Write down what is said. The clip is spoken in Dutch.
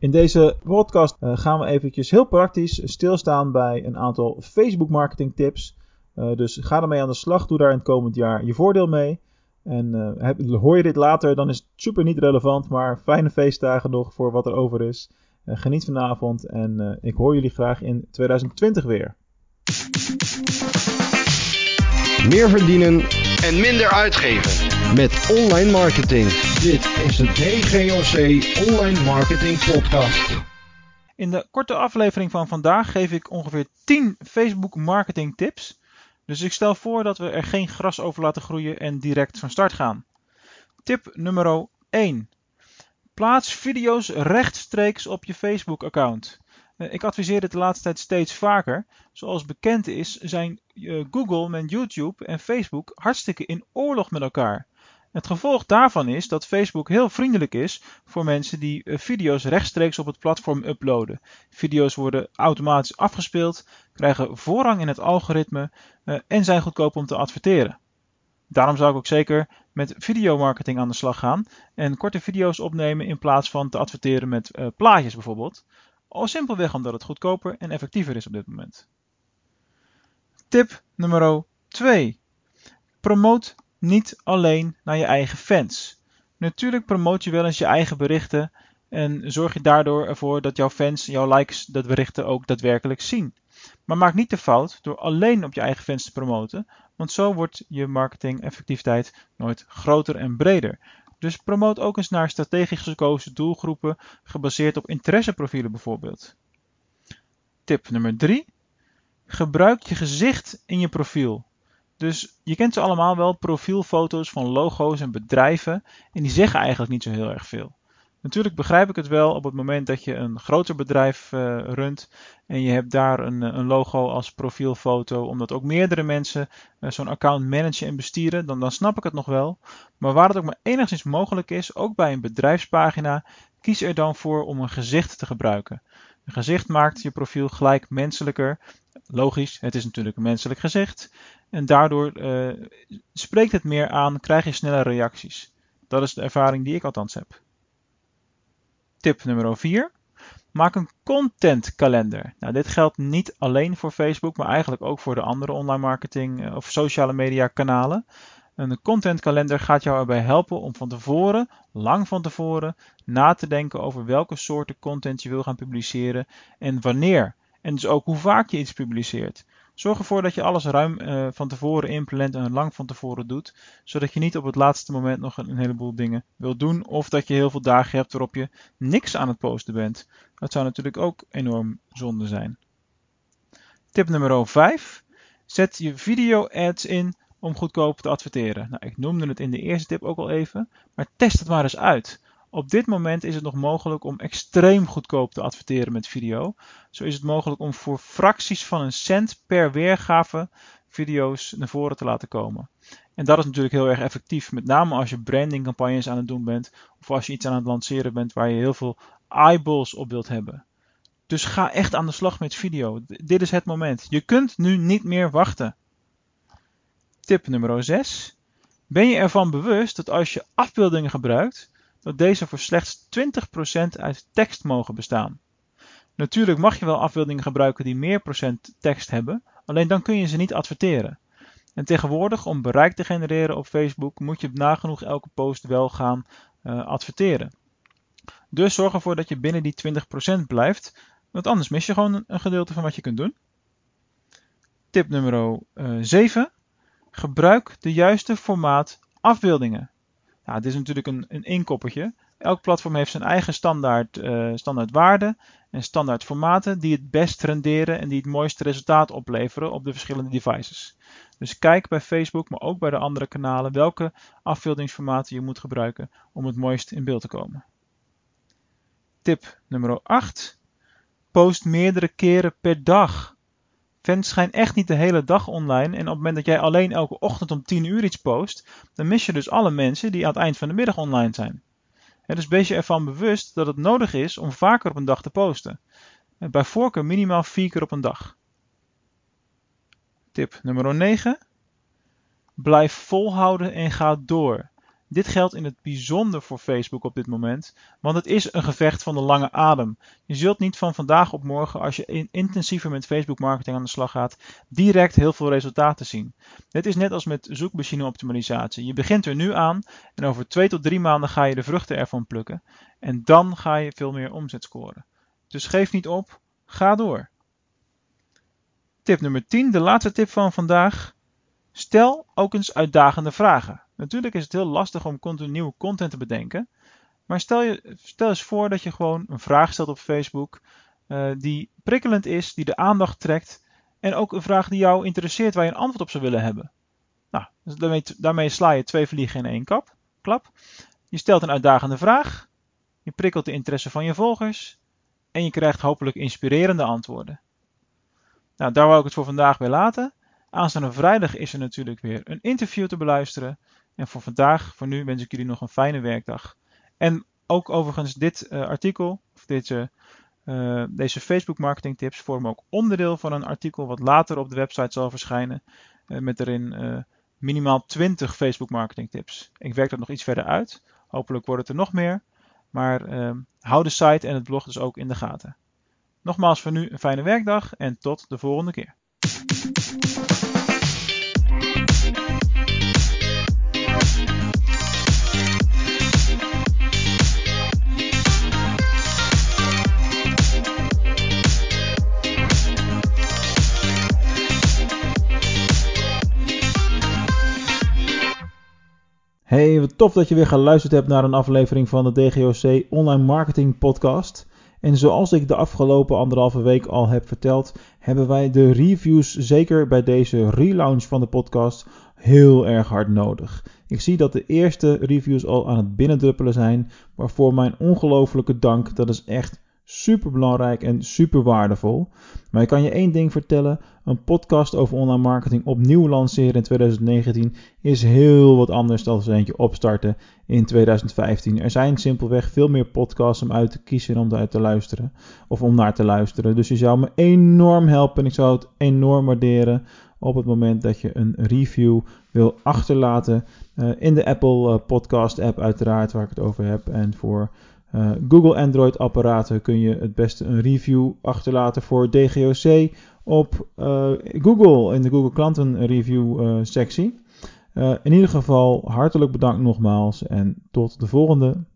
In deze podcast uh, gaan we eventjes heel praktisch stilstaan bij een aantal Facebook marketing tips. Uh, dus ga ermee aan de slag, doe daar in het komend jaar je voordeel mee. En uh, heb, hoor je dit later, dan is het super niet relevant, maar fijne feestdagen nog voor wat er over is. geniet vanavond en ik hoor jullie graag in 2020 weer. Meer verdienen en minder uitgeven met online marketing. Dit is de DGOC Online Marketing Podcast. In de korte aflevering van vandaag geef ik ongeveer 10 Facebook marketing tips. Dus ik stel voor dat we er geen gras over laten groeien en direct van start gaan. Tip nummer 1. Plaats video's rechtstreeks op je Facebook account. Eh, ik adviseer het de laatste tijd steeds vaker. Zoals bekend is, zijn eh, Google met YouTube en Facebook hartstikke in oorlog met elkaar. Het gevolg daarvan is dat Facebook heel vriendelijk is voor mensen die eh, video's rechtstreeks op het platform uploaden. Video's worden automatisch afgespeeld, krijgen voorrang in het algoritme en zijn goedkoop om te adverteren. Daarom zou ik ook zeker met videomarketing aan de slag gaan en korte video's opnemen in plaats van te adverteren met plaatjes bijvoorbeeld. Al simpelweg omdat het goedkoper en effectiever is op dit moment. Tip nummer 2. Promoot niet alleen naar je eigen fans. Natuurlijk promoot je wel eens je eigen berichten en zorg je daardoor ervoor dat jouw fans, jouw likes, dat berichten ook daadwerkelijk zien. Maar maak niet de fout door alleen op je eigen fans te promoten, want zo wordt je marketing effectiviteit nooit groter en breder. Dus promoot ook eens naar strategisch gekozen doelgroepen gebaseerd op interesseprofielen bijvoorbeeld. Tip nummer 3. Gebruik je gezicht in je profiel. Dus je kent ze allemaal wel, profielfoto's van logo's en bedrijven en die zeggen eigenlijk niet zo heel erg veel. Natuurlijk begrijp ik het wel op het moment dat je een groter bedrijf uh, runt en je hebt daar een, een, logo als profielfoto, omdat ook meerdere mensen uh, zo'n account managen en bestieren, dan, dan snap ik het nog wel. Maar waar het ook maar enigszins mogelijk is, ook bij een bedrijfspagina, kies er dan voor om een gezicht te gebruiken. Een gezicht maakt je profiel gelijk menselijker. Logisch, het is natuurlijk een menselijk gezicht. En daardoor uh, spreekt het meer aan, krijg je snelle reacties. Dat is de ervaring die ik althans heb. Tip nummer 4. Maak een contentkalender. Nou, dit geldt niet alleen voor Facebook, maar eigenlijk ook voor de andere online marketing eh, of sociale media kanalen. Een contentkalender gaat jou erbij helpen om van tevoren, lang van tevoren, na te denken over welke soorten content je wil gaan publiceren en wanneer. En dus ook hoe vaak je iets publiceert. Zorg ervoor dat je alles ruim uh, van tevoren inplant en lang van tevoren doet, zodat je niet op het laatste moment nog een, een heleboel dingen wilt doen of dat je heel veel dagen hebt waarop je niks aan het posten bent. Dat zou natuurlijk ook enorm zonde zijn. Tip nummer 5. Zet je video ads in om goedkoop te adverteren. Nou, ik noemde het in de eerste tip ook al even, maar test het maar eens uit. Op dit moment is het nog mogelijk om extreem goedkoop te adverteren met video. Zo is het mogelijk om voor fracties van een cent per weergave video's naar voren te laten komen. En dat is natuurlijk heel erg effectief, met name als je brandingcampagnes aan het doen bent of als je iets aan het lanceren bent waar je heel veel eyeballs op wilt hebben. Dus ga echt aan de slag met video. Dit is het moment. Je kunt nu niet meer wachten. Tip nummer 6. Ben je ervan bewust dat als je afbeeldingen gebruikt, dat deze voor slechts 20% uit tekst mogen bestaan. Natuurlijk mag je wel afbeeldingen gebruiken die meer procent tekst hebben, alleen dan kun je ze niet adverteren. En tegenwoordig, om bereik te genereren op Facebook, moet je nagenoeg elke post wel gaan uh, adverteren. Dus zorg ervoor dat je binnen die 20% blijft, want anders mis je gewoon een gedeelte van wat je kunt doen. Tip nummer uh, eh, 7. Gebruik de juiste formaat afbeeldingen. Ja, dit is natuurlijk een, een inkoppertje. Elk platform heeft zijn eigen standaard, uh, standaard waarden en standaard formaten die het best renderen en die het mooiste resultaat opleveren op de verschillende devices. Dus kijk bij Facebook, maar ook bij de andere kanalen welke afbeeldingsformaten je moet gebruiken om het mooist in beeld te komen. Tip nummer 8. Post meerdere keren per dag. Fans zijn echt niet de hele dag online en op het moment dat jij alleen elke ochtend om 10 uur iets post, dan mis je dus alle mensen die aan het eind van de middag online zijn. dus wees je ervan bewust dat het nodig is om vaker op een dag te posten. Bij voorkeur minimaal 4 keer op een dag. Tip nummer 9. Blijf volhouden en ga door. Dit geldt in het bijzonder voor Facebook op dit moment, want het is een gevecht van de lange adem. Je zult niet van vandaag op morgen, als je intensiever met Facebook marketing aan de slag gaat, direct heel veel resultaten zien. Dit is net als met zoekmachine optimalisatie. Je begint er nu aan en over twee tot drie maanden ga je de vruchten ervan plukken. En dan ga je veel meer omzet scoren. Dus geef niet op, ga door. Tip nummer 10, de laatste tip van vandaag. Stel ook eens uitdagende vragen. Natuurlijk is het heel lastig om continu nieuwe content te bedenken. Maar stel, je, stel eens voor dat je gewoon een vraag stelt op Facebook uh, die prikkelend is, die de aandacht trekt. En ook een vraag die jou interesseert, waar je een antwoord op zou willen hebben. Nou, dus daarmee, daarmee sla je twee vliegen in één kap, klap. Je stelt een uitdagende vraag. Je prikkelt de interesse van je volgers. En je krijgt hopelijk inspirerende antwoorden. Nou, daar wou ik het voor vandaag bij laten. Aanstaande vrijdag is er natuurlijk weer een interview te beluisteren. En voor vandaag, voor nu, wens ik jullie nog een fijne werkdag. En ook overigens dit uh, artikel, of deze, uh, deze Facebook marketing tips, vormen ook onderdeel van een artikel wat later op de website zal verschijnen. Uh, met erin minimaal 20 Facebook marketing tips. Ik werk dat nog iets verder uit. Hopelijk wordt het er nog meer. Maar hou de site en het blog dus ook in de gaten. Nogmaals voor nu een fijne werkdag en tot de volgende keer. Hey, wat tof dat je weer geluisterd hebt naar een aflevering van de DGOC Online Marketing Podcast. En zoals ik de afgelopen anderhalve week al heb verteld, hebben wij de reviews zeker bij deze relaunch van de podcast heel erg hard nodig. Ik zie dat de eerste reviews al aan het binnendruppelen zijn, waarvoor mijn ongelofelijke dank. Dat is echt super belangrijk en super waardevol. Maar ik kan je één ding vertellen: een podcast over online marketing opnieuw lanceren in 2019 is heel wat anders dan eentje opstarten in 2015. Er zijn simpelweg veel meer podcasts om uit te kiezen en om uit te luisteren of om naar te luisteren. Dus je zou me enorm helpen en ik zou het enorm waarderen op het moment dat je een review wil achterlaten uh, in de Apple uh, Podcast app uiteraard waar ik het over heb en voor uh, Google Android apparaten kun je het beste een review achterlaten voor DGOC op uh, Google in de Google klanten review uh, sectie. in ieder geval hartelijk bedankt nogmaals en tot de volgende.